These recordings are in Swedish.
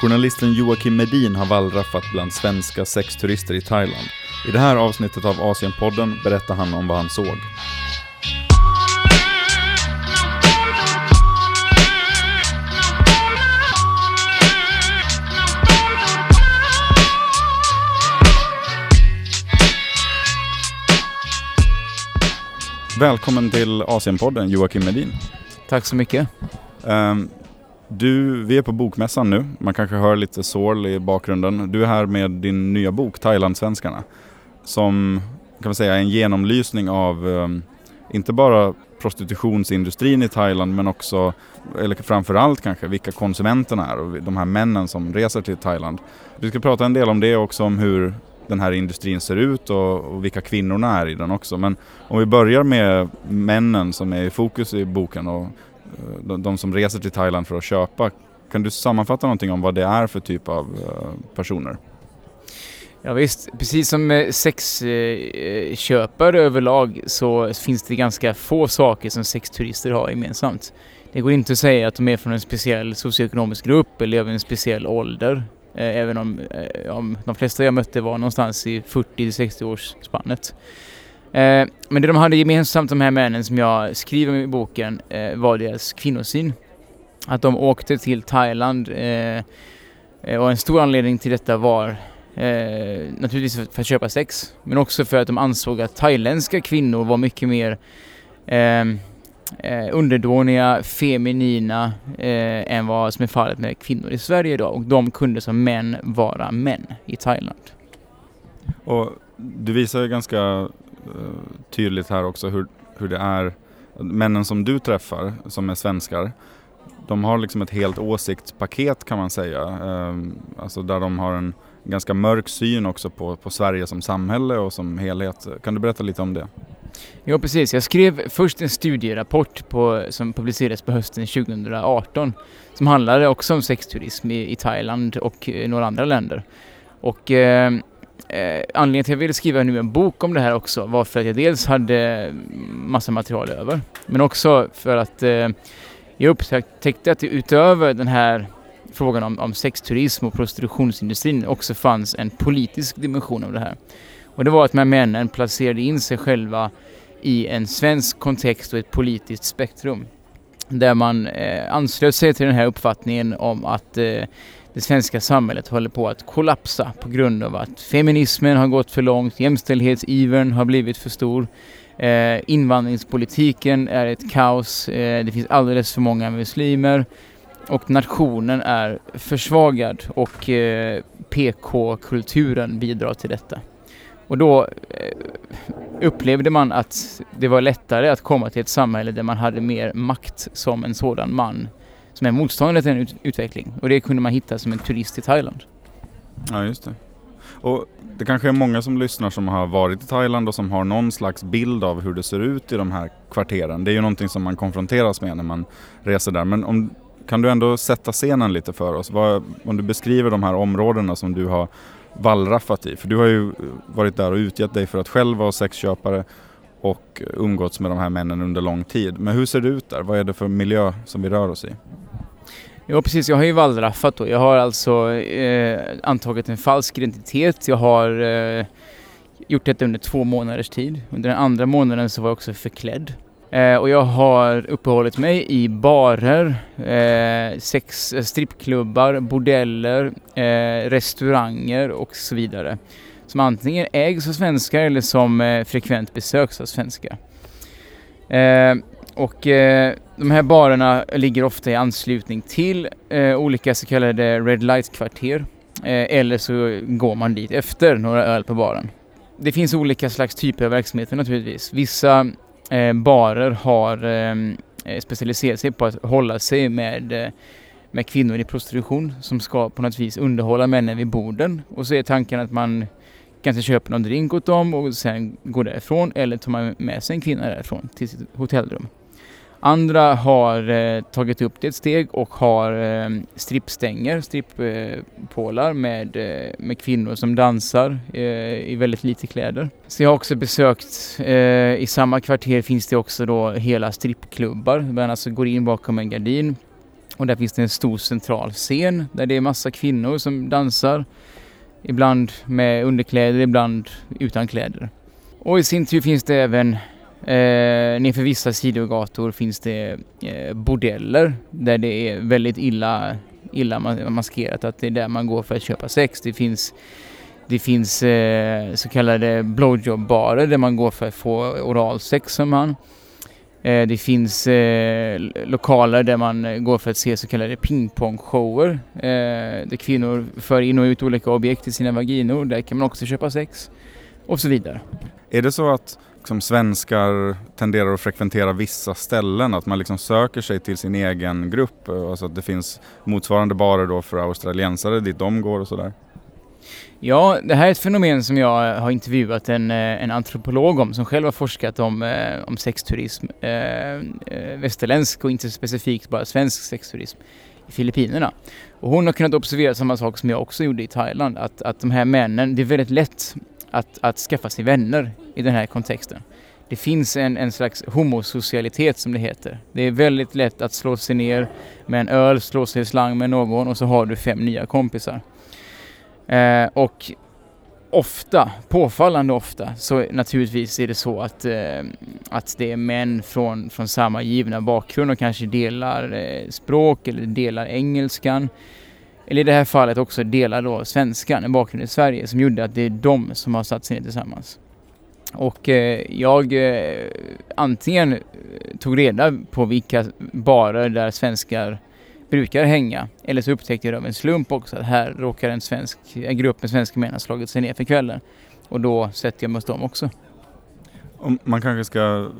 Journalisten Joakim Medin har wallraffat bland svenska sexturister i Thailand. I det här avsnittet av Asienpodden berättar han om vad han såg. Välkommen till Asienpodden Joakim Medin. Tack så mycket. Um, du, vi är på Bokmässan nu. Man kanske hör lite sorl i bakgrunden. Du är här med din nya bok Thailandsvenskarna. Som kan man säga är en genomlysning av um, inte bara prostitutionsindustrin i Thailand men också, eller framförallt kanske, vilka konsumenterna är och de här männen som reser till Thailand. Vi ska prata en del om det också, om hur den här industrin ser ut och, och, vilka kvinnorna är i den också. Men om vi börjar med männen som är i fokus i boken och Eh, de, de som reser till Thailand för att köpa. Kan du sammanfatta någonting om vad det är för typ av eh, personer? Ja, visst, precis som sexköpare eh, överlag så finns det ganska få saker som sexturister har gemensamt. Det går inte att säga att de är från en speciell socioekonomisk grupp eller över en speciell ålder. Även om, om de flesta jag mötte var någonstans i 40-60 års spannet. Eh, men det de hade gemensamt, de här männen som jag skriver i boken, eh, var deras kvinnosyn. Att de åkte till Thailand eh, eh, och en stor anledning till detta var naturligtvis för att köpa sex, men också för att de ansåg att thailändska kvinnor var mycket mer ehm, eh, underdåniga, feminina eh, än vad som är fallet med kvinnor i Sverige idag. Och de kunde som män vara män i Thailand. Och du visar ju ganska Eh, tydligt här också hur, hur det är, männen som du träffar som är svenskar, de har liksom ett helt åsiktspaket kan man säga. Eh, alltså där de har en ganska mörk syn också på, på Sverige som samhälle och som helhet. Kan du berätta lite om det? Ja precis, jag skrev först en studierapport på, som publicerades på hösten 2018 som handlade också om sexturism i, i Thailand och eh, några andra länder. Och eh, eh, anledningen till att jag ville skriva nu en bok om det här också var för att jag dels hade massa material över men också för att eh, jag upptäckte att det utöver den här frågan om, om sexturism och prostitutionsindustrin också fanns en politisk dimension av det här. Och det var att de här männen placerade in sig själva i en svensk kontext och ett politiskt spektrum. Där man eh, anslöt sig till den här uppfattningen om att eh, det svenska samhället håller på att kollapsa på grund av att feminismen har gått för långt, jämställdhetsivern har blivit för stor, eh, invandringspolitiken är ett kaos, eh, det finns alldeles för många muslimer och nationen är försvagad och eh, PK-kulturen bidrar till detta. Och då eh, upplevde man att det var lättare att komma till ett samhälle där man hade mer makt som en sådan man som är motståndare till en ut utveckling. Och det kunde man hitta som en turist i Thailand. Ja, just det. Och det kanske är många som lyssnar som har varit i Thailand och som har någon slags bild av hur det ser ut i de här kvarteren. Det är ju någonting som man konfronteras med när man reser där. Men om, kan du ändå sätta scenen lite för oss? Vad, om du beskriver de här områdena som du har wallraffat i. För du har ju varit där och utgett dig för att själv vara sexköpare och umgåtts med de här männen under lång tid. Men hur ser det ut där? Vad är det för miljö som vi rör oss i? Ja precis, jag har ju wallraffat då. Jag har alltså eh, antagit en falsk identitet. Jag har eh, gjort detta under två månaders tid. Under den andra månaden så var jag också förklädd. Eh, och jag har uppehållit mig i barer, eh, sex, eh, strippklubbar, bordeller, eh, restauranger och så vidare. Som antingen ägs av svenskar eller som eh, frekvent besöks av svenskar. Eh, Eh, de här barerna ligger ofta i anslutning till eh, olika så kallade red light-kvarter. Eh, eller så går man dit efter några öl på baren. Det finns olika slags typer av verksamheter naturligtvis. Vissa eh, barer har eh, specialiserat sig på att hålla sig med, eh, med kvinnor i prostitution som ska på något vis underhålla männen vid borden. Och så är tanken att man kanske köper någon drink åt dem och sen går därifrån eller tar man med sig en kvinna därifrån till sitt hotellrum. Andra har eh, tagit upp det ett steg och har eh, strippstänger, strippålar med, eh, med kvinnor som dansar eh, i väldigt lite kläder. Så jag har också besökt, eh, i samma kvarter finns det också då hela strippklubbar man alltså går in bakom en gardin Och där finns det en stor central scen där det är massa kvinnor som dansar. Ibland med underkläder, ibland utan kläder. Och i sin tur finns det även Eh, nerför vissa sidogator finns det eh, bordeller där det är väldigt illa, illa maskerat att det är där man går för att köpa sex. Det finns, det finns eh, så kallade blowjob-barer där man går för att få oralsex som man. Eh, det finns eh, lokaler där man eh, går för att se så kallade pingpongshower eh, där kvinnor för in och ut olika objekt i sina vaginor. Där kan man också köpa sex och så vidare. Är det så att liksom, svenskar tenderar att frekventera vissa ställen, att man liksom söker sig till sin egen grupp? Alltså att det finns motsvarande barer då för australiensare dit de går och sådär? Ja, det här är ett fenomen som jag har intervjuat en, eh, en antropolog om som själv har forskat om, eh, om sexturism, eh, eh, västerländsk och inte specifikt bara svensk sexturism i Filippinerna. Och hon har kunnat observera samma sak som jag också gjorde i Thailand, att, att de här männen, det är väldigt lätt att, att skaffa sig vänner i den här kontexten. Det finns en, en slags homosocialitet som det heter. Det är väldigt lätt att slå sig ner med en öl, slå sig i slang med någon och så har du fem nya kompisar. Eh, och ofta, påfallande ofta, så naturligtvis är det så att, eh, att det är män från, från samma givna bakgrund och kanske delar eh, språk eller delar engelskan. Eller i det här fallet också delar då svenskan, en bakgrund i Sverige, som gjorde att det är de som har satt sig ner tillsammans. Och eh, jag eh, antingen tog reda på vilka barer där svenskar brukar hänga. Eller så upptäckte jag av en slump också att här råkar en, svensk, en grupp med svenska män ha slagit sig ner för kvällen. Och då sätter jag mig hos dem också. Man kanske ska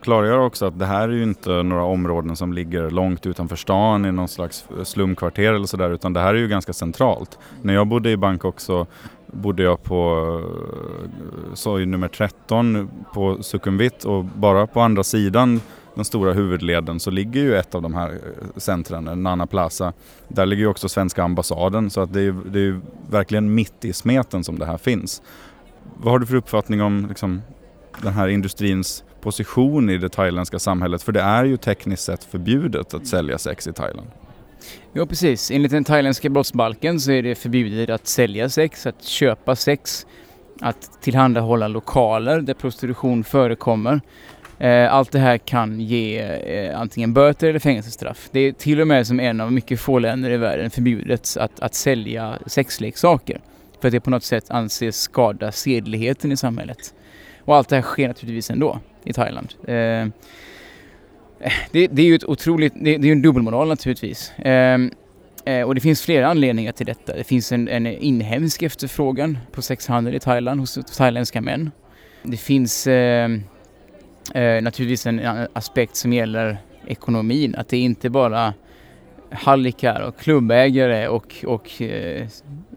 klargöra också att det här är ju inte några områden som ligger långt utanför stan i någon slags slumkvarter eller sådär utan det här är ju ganska centralt. När jag bodde i Bangkok så bodde jag på eh, soj nummer 13 på Sukhumvit och bara på andra sidan den stora huvudleden så ligger ju ett av de här eh, centren, eh, Nana Plaza. Där ligger ju också svenska ambassaden så att det är, det är verkligen mitt i smeten som det här finns. Vad har du för uppfattning om liksom, den här industrins position i det thailändska samhället? För det är ju tekniskt sett förbjudet att sälja sex i Thailand. Ja precis, enligt den thailändska brottsbalken så är det förbjudet att sälja sex, att köpa sex, att tillhandahålla lokaler där prostitution förekommer Eh, allt det här kan ge eh, antingen böter eller fängelsestraff. Det är till och med som en av mycket få länder i världen förbjudet att, att sälja sexleksaker. För att det på något sätt anses skada sedligheten i samhället. Och allt det här sker naturligtvis ändå i Thailand. Eh, eh det, det, är ju ett otroligt, det, det är en dubbelmoral naturligtvis. Ehm, eh, och det finns flera anledningar till detta. Det finns en, en inhemsk efterfrågan på sexhandel i Thailand hos thailändska män. Det finns ehm, Eh, naturligtvis en eh, aspekt som gäller ekonomin, att det inte bara hallickar och klubbägare och, och eh,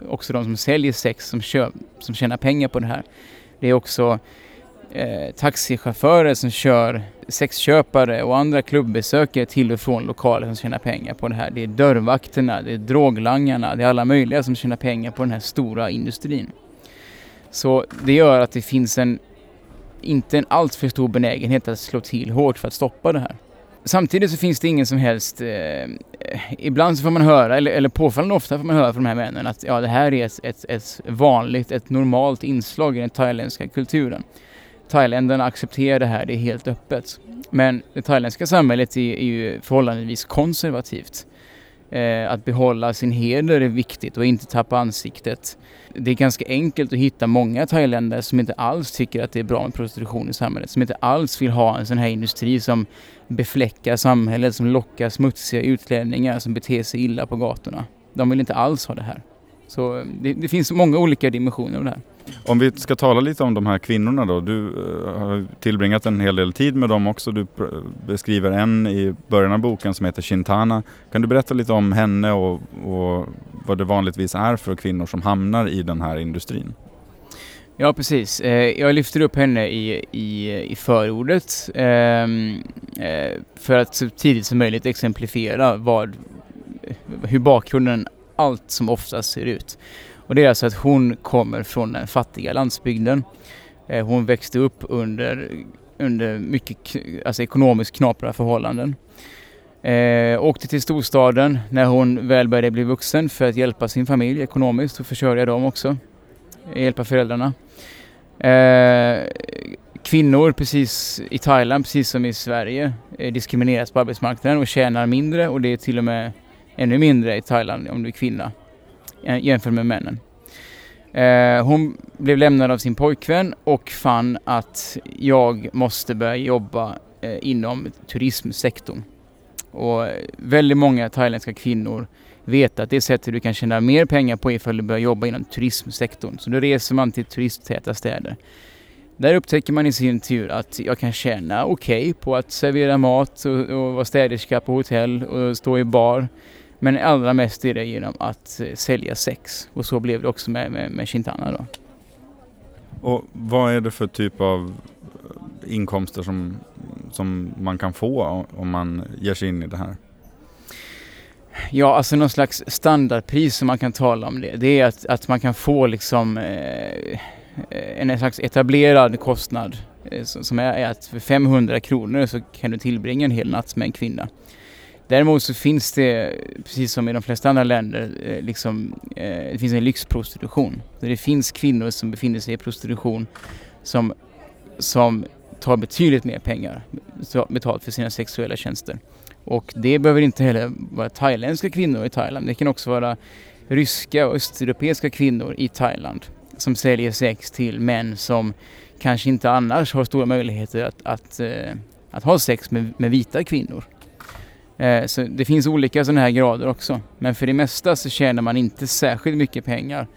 också de som säljer sex som, köp, som tjänar pengar på det här. Det är också eh, taxichaufförer som kör sexköpare och andra klubbbesökare till och från lokaler som tjänar pengar på det här. Det är dörrvakterna, det är droglangarna, det är alla möjliga som tjänar pengar på den här stora industrin. Så det gör att det finns en inte en alltför stor benägenhet att slå till hårt för att stoppa det här. Samtidigt så finns det ingen som helst... Eh, ibland så får man höra, eller, eller påfallande ofta får man höra från de här männen att ja, det här är ett, ett, ett vanligt, ett normalt inslag i den thailändska kulturen. Thailändarna accepterar det här, det är helt öppet. Men det thailändska samhället är, är ju förhållandevis konservativt. Eh, att behålla sin heder är viktigt och inte tappa ansiktet det är ganska enkelt att hitta många thailändare som inte alls tycker att det är bra med prostitution i samhället. Som inte alls vill ha en sån här industri som befläckar samhället, som lockar smutsiga utlänningar som beter sig illa på gatorna. De vill inte alls ha det här. Så eh, det, det finns många olika dimensioner av det här. Om vi ska tala lite om de här kvinnorna då. Du eh, har tillbringat en hel del tid med dem också. Du beskriver en i början av boken som heter Shintana. Kan du berätta lite om henne och, och vad det vanligtvis är för kvinnor som hamnar i den här industrin? Ja precis. Eh, jag lyfter upp henne i, i, i förordet ehm, eh, för att så tidigt som möjligt exemplifiera vad, hur bakgrunden allt som oftast ser ut. Och det är alltså att hon kommer från den fattiga landsbygden. Eh, hon växte upp under, under mycket alltså ekonomiskt knapra förhållanden. Eh, åkte till storstaden när hon väl började bli vuxen för att hjälpa sin familj ekonomiskt och försörja dem också. Hjälpa föräldrarna. Eh, kvinnor precis i Thailand, precis som i Sverige, eh, diskrimineras på arbetsmarknaden och tjänar mindre och det är till och med ännu mindre i Thailand om du är kvinna Eh, jämfört med männen. Eh, hon blev lämnad av sin pojkvän och fann att jag måste börja jobba eh, inom turismsektorn. Och väldigt många thailändska kvinnor vet att det sättet du kan tjäna mer pengar på är ifall du börjar jobba inom turismsektorn. Så då reser man till turisttäta städer. Där upptäcker man i sin tur att jag kan tjäna okej okay på att servera mat och, och vara städerska på hotell och stå i bar. Men allra mest är det genom att eh, sälja sex. Och så blev det också med, med, med Chintana då. Och vad är det för typ av eh, inkomster som, som man kan få om man ger sig in i det här? Ja, alltså någon slags standardpris som man kan tala om det. Det är att, att man kan få liksom eh, en slags etablerad kostnad eh, som är, är att för 500 kronor så kan du tillbringa en hel natt med en kvinna. Däremot så finns det, precis som i de flesta andra länder, eh, liksom, eh, det finns en lyxprostitution. det finns kvinnor som befinner sig i prostitution som, som tar betydligt mer pengar betalt för sina sexuella tjänster. Och det behöver inte heller vara thailändska kvinnor i Thailand. Det kan också vara ryska och östeuropeiska kvinnor i Thailand som säljer sex till män som kanske inte annars har stora möjligheter att, att, eh, att ha sex med, med vita kvinnor. Eh, så det finns olika sådana här grader också. Men för det mesta så tjänar man inte särskilt mycket pengar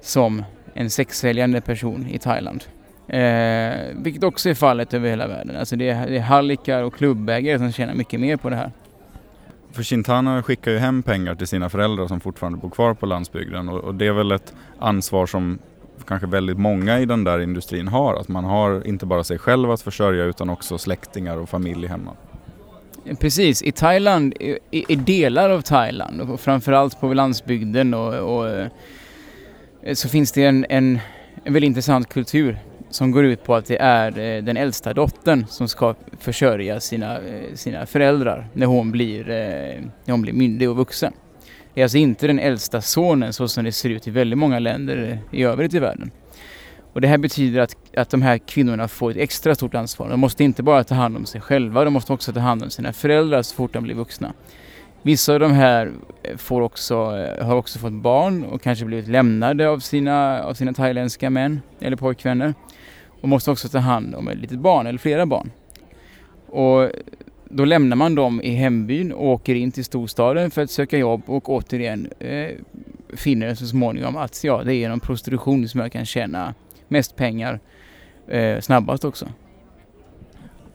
som en sexsäljande person i Thailand. Eh, vilket också är fallet över hela världen. Alltså det är, det är hallickar och klubbägare som tjänar mycket mer på det här. För Shintana skickar ju hem pengar till sina föräldrar som fortfarande bor kvar på landsbygden och, och det är väl ett ansvar som kanske väldigt många i den där industrin har. Att man har inte bara sig själv att försörja utan också släktingar och familj hemma. Precis, i Thailand, i, i delar av Thailand och framförallt på landsbygden och, och eh, så finns det en, en, en väldigt intressant kultur som går ut på att det är eh, den äldsta dottern som ska försörja sina, eh, sina föräldrar när hon, blir, när hon blir myndig och vuxen. Det är alltså inte den äldsta sonen så som det ser ut i väldigt många länder i övrigt i världen. Och det här betyder att, att de här kvinnorna får ett extra stort ansvar. De måste inte bara ta hand om sig själva, de måste också ta hand om sina föräldrar så fort de blir vuxna. Vissa av de här eh, får också, eh, har också fått barn och kanske blivit lämnade av sina, av sina thailändska män eller pojkvänner. Och måste också ta hand om ett litet barn eller flera barn. Och då lämnar man dem i hembyn och åker in till storstaden för att söka jobb och återigen eh, finner så småningom att ja, det är genom prostitution som jag kan tjäna mest pengar eh, snabbast också.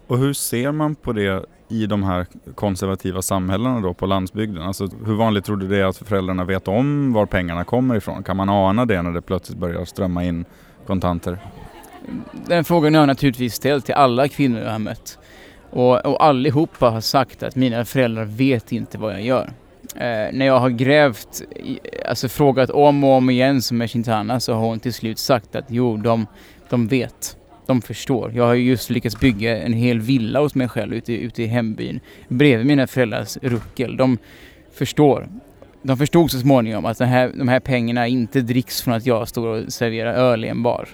Och hur ser man på det i de här konservativa samhällena då på landsbygden? Alltså hur vanligt tror du det är att föräldrarna vet om var pengarna kommer ifrån? Kan man ana det när det plötsligt börjar strömma in kontanter? Den frågan har jag naturligtvis ställt till alla kvinnor jag har mött. Och, och allihopa har sagt att mina föräldrar vet inte vad jag gör. Eh, när jag har grävt, alltså frågat om och om igen som med Chintana så har hon till slut sagt att jo, de, de vet. De förstår. Jag har just lyckats bygga en hel villa hos mig själv ute, ute i hembyn bredvid mina föräldrars ruckel. De förstår. De förstod så småningom att här, de här pengarna inte dricks från att jag står och serverar öl i en bar.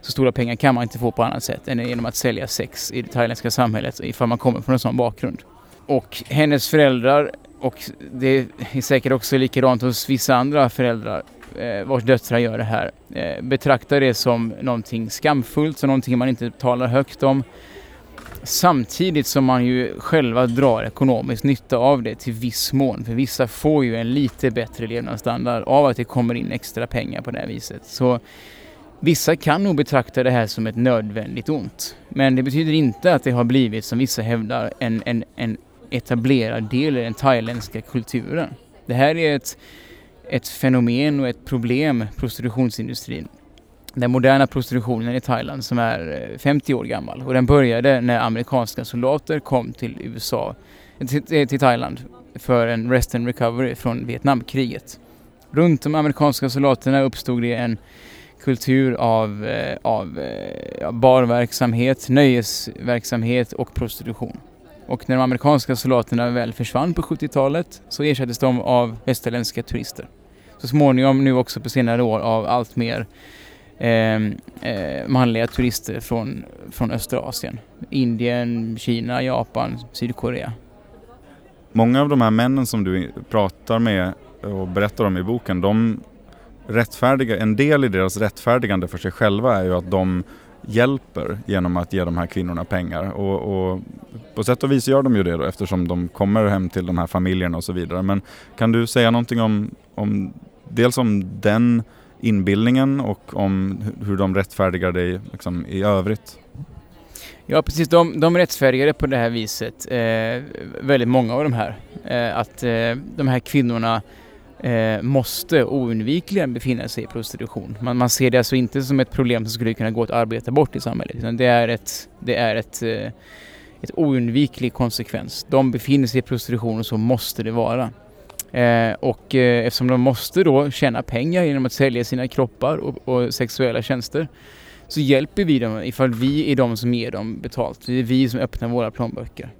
Så stora pengar kan man inte få på annat sätt än genom att sälja sex i det thailändska samhället ifall man kommer från en sån bakgrund. Och hennes föräldrar och det är säkert också likadant hos vissa andra föräldrar eh, vars döttrar gör det här. Eh, betraktar det som någonting skamfullt, som någonting man inte talar högt om. Samtidigt som man ju själva drar ekonomisk nytta av det till viss mån. För vissa får ju en lite bättre levnadsstandard av att det kommer in extra pengar på det här viset. Så Vissa kan nog betrakta det här som ett nödvändigt ont. Men det betyder inte att det har blivit, som vissa hävdar, en, en, en etablerad del i den thailändska kulturen. Det här är ett, ett fenomen och ett problem, prostitutionsindustrin. Den moderna prostitutionen i Thailand som är eh, 50 år gammal och den började när amerikanska soldater kom till USA, till, till Thailand för en rest and recovery från Vietnamkriget. Runt de amerikanska soldaterna uppstod det en kultur av, eh, eh, av barverksamhet, nöjesverksamhet och prostitution. Och när de amerikanska soldaterna väl försvann på 70-talet så ersattes de av västerländska turister. Så småningom nu också på senare år av allt mer eh, eh, manliga turister från, från östra Asien. Indien, Kina, Japan, Sydkorea. Många av de här männen som du pratar med och berättar om i boken, de rättfärdiga, en del i deras rättfärdigande för sig själva är ju att de hjälper genom att ge de här kvinnorna pengar. Och, och, på sätt och vis gör de ju det då eftersom de kommer hem till de här familjerna och så vidare. Men kan du säga någonting om, om dels om den inbildningen och om hur de rättfärdigar dig liksom, i övrigt? Ja precis, de, de rättfärdigar på det här viset, eh, väldigt många av de här. Eh, att eh, de här kvinnorna eh, måste oundvikligen befinna sig i prostitution. Man, man, ser det alltså inte som ett problem som skulle kunna gå att arbeta bort i samhället utan det är ett, det är ett, eh, ett oundviklig konsekvens. De befinner sig i prostitution och så måste det vara. Eh, och eh, eftersom de måste då tjäna pengar genom att sälja sina kroppar och, och, sexuella tjänster så hjälper vi dem ifall vi är de som ger dem betalt. Det är vi som öppnar våra plånböcker.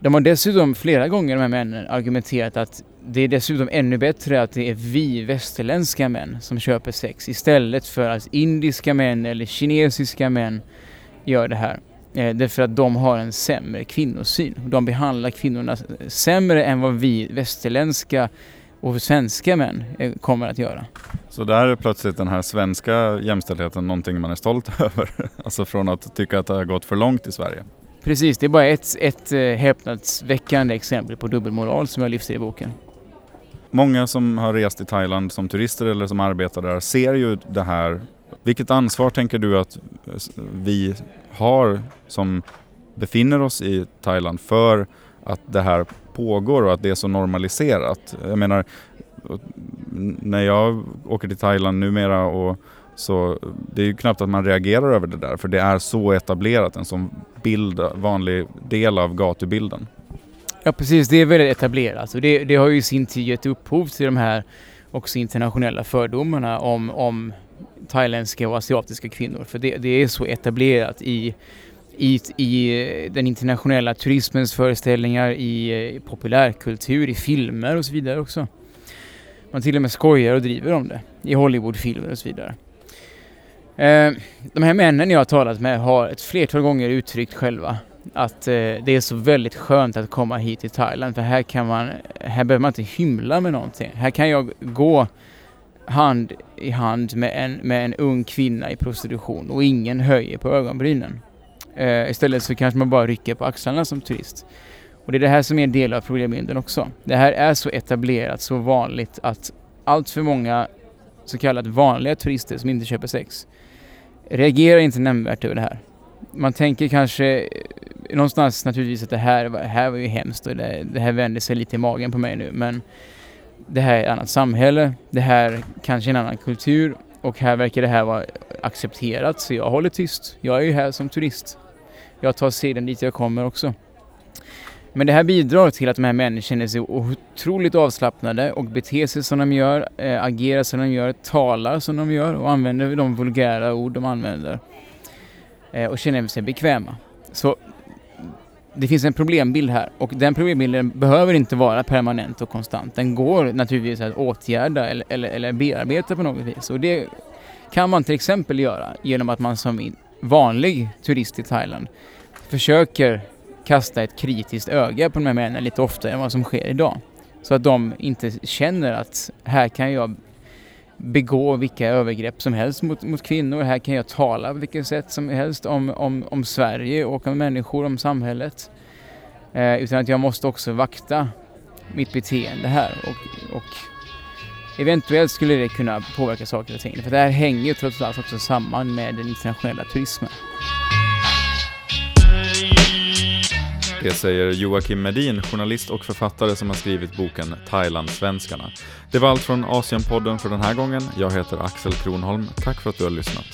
De har dessutom flera gånger, de här männen, argumenterat att det är dessutom ännu bättre att det är vi västerländska män som köper sex istället för att indiska män eller kinesiska män gör det här. Eh, därför att de har en sämre kvinnosyn. De behandlar kvinnorna sämre än vad vi västerländska och svenska män eh, kommer att göra. Så där är plötsligt den här svenska jämställdheten någonting man är stolt över? Alltså från att tycka att det har gått för långt i Sverige? Precis, det är bara ett, ett eh, häpnadsväckande exempel på dubbelmoral som jag lyfter i boken. Många som har rest i Thailand som turister eller som arbetar där ser ju det här. Vilket ansvar tänker du att eh, vi har som befinner oss i Thailand för att det här pågår och att det är så normaliserat? Jag menar, när jag åker till Thailand numera och så det är ju knappt att man reagerar över det där för det är så etablerat, en sån bild, vanlig del av gatubilden. Ja precis, det är väldigt etablerat och det, det har ju i sin tid gett upphov till de här också internationella fördomarna om, om thailändska och asiatiska kvinnor. För det, det är så etablerat i, i, i den internationella turismens föreställningar, i eh, populärkultur, i filmer och så vidare också. Man till och med skojar och driver om det i Hollywoodfilmer och så vidare. Eh, de här männen jag har talat med har ett flertal gånger uttryckt själva att eh, det är så väldigt skönt att komma hit till Thailand för här kan man, här behöver man inte hymla med någonting. Här kan jag gå hand i hand med en, med en ung kvinna i prostitution och ingen höjer på ögonbrynen. Eh, istället så kanske man bara rycker på axlarna som turist. Och det är det här som är en del av problembilden också. Det här är så etablerat, så vanligt att allt för många så kallat vanliga turister som inte köper sex reagerar inte nämnvärt över det här. Man tänker kanske någonstans naturligtvis att det här, det här var ju hemskt och det, det här vänder sig lite i magen på mig nu men det här är ett annat samhälle, det här kanske är en annan kultur och här verkar det här vara accepterat så jag håller tyst. Jag är ju här som turist. Jag tar seden dit jag kommer också. Men det här bidrar till att de här människorna känner sig otroligt avslappnade och beter sig som de gör, äh, agerar som de gör, talar som de gör och använder de vulgära ord de använder. Äh, och känner sig bekväma. Så det finns en problembild här och den problembilden behöver inte vara permanent och konstant. Den går naturligtvis att åtgärda eller, eller, eller bearbeta på något vis och det kan man till exempel göra genom att man som vanlig turist i Thailand försöker kasta ett kritiskt öga på de här männen lite oftare än vad som sker idag. Så att de inte känner att här kan jag begå vilka övergrepp som helst mot, mot kvinnor. Här kan jag tala på vilket sätt som helst om, om, om Sverige och om människor, om samhället. Eh, utan att jag måste också vakta mitt beteende här och, och eventuellt skulle det kunna påverka saker och ting. För det här hänger ju trots allt också samman med den internationella turismen. Det säger Joakim Medin, journalist och författare som har skrivit boken Thailandsvenskarna. Det var allt från Asienpodden för den här gången. Jag heter Axel Kronholm. Tack för att du har lyssnat.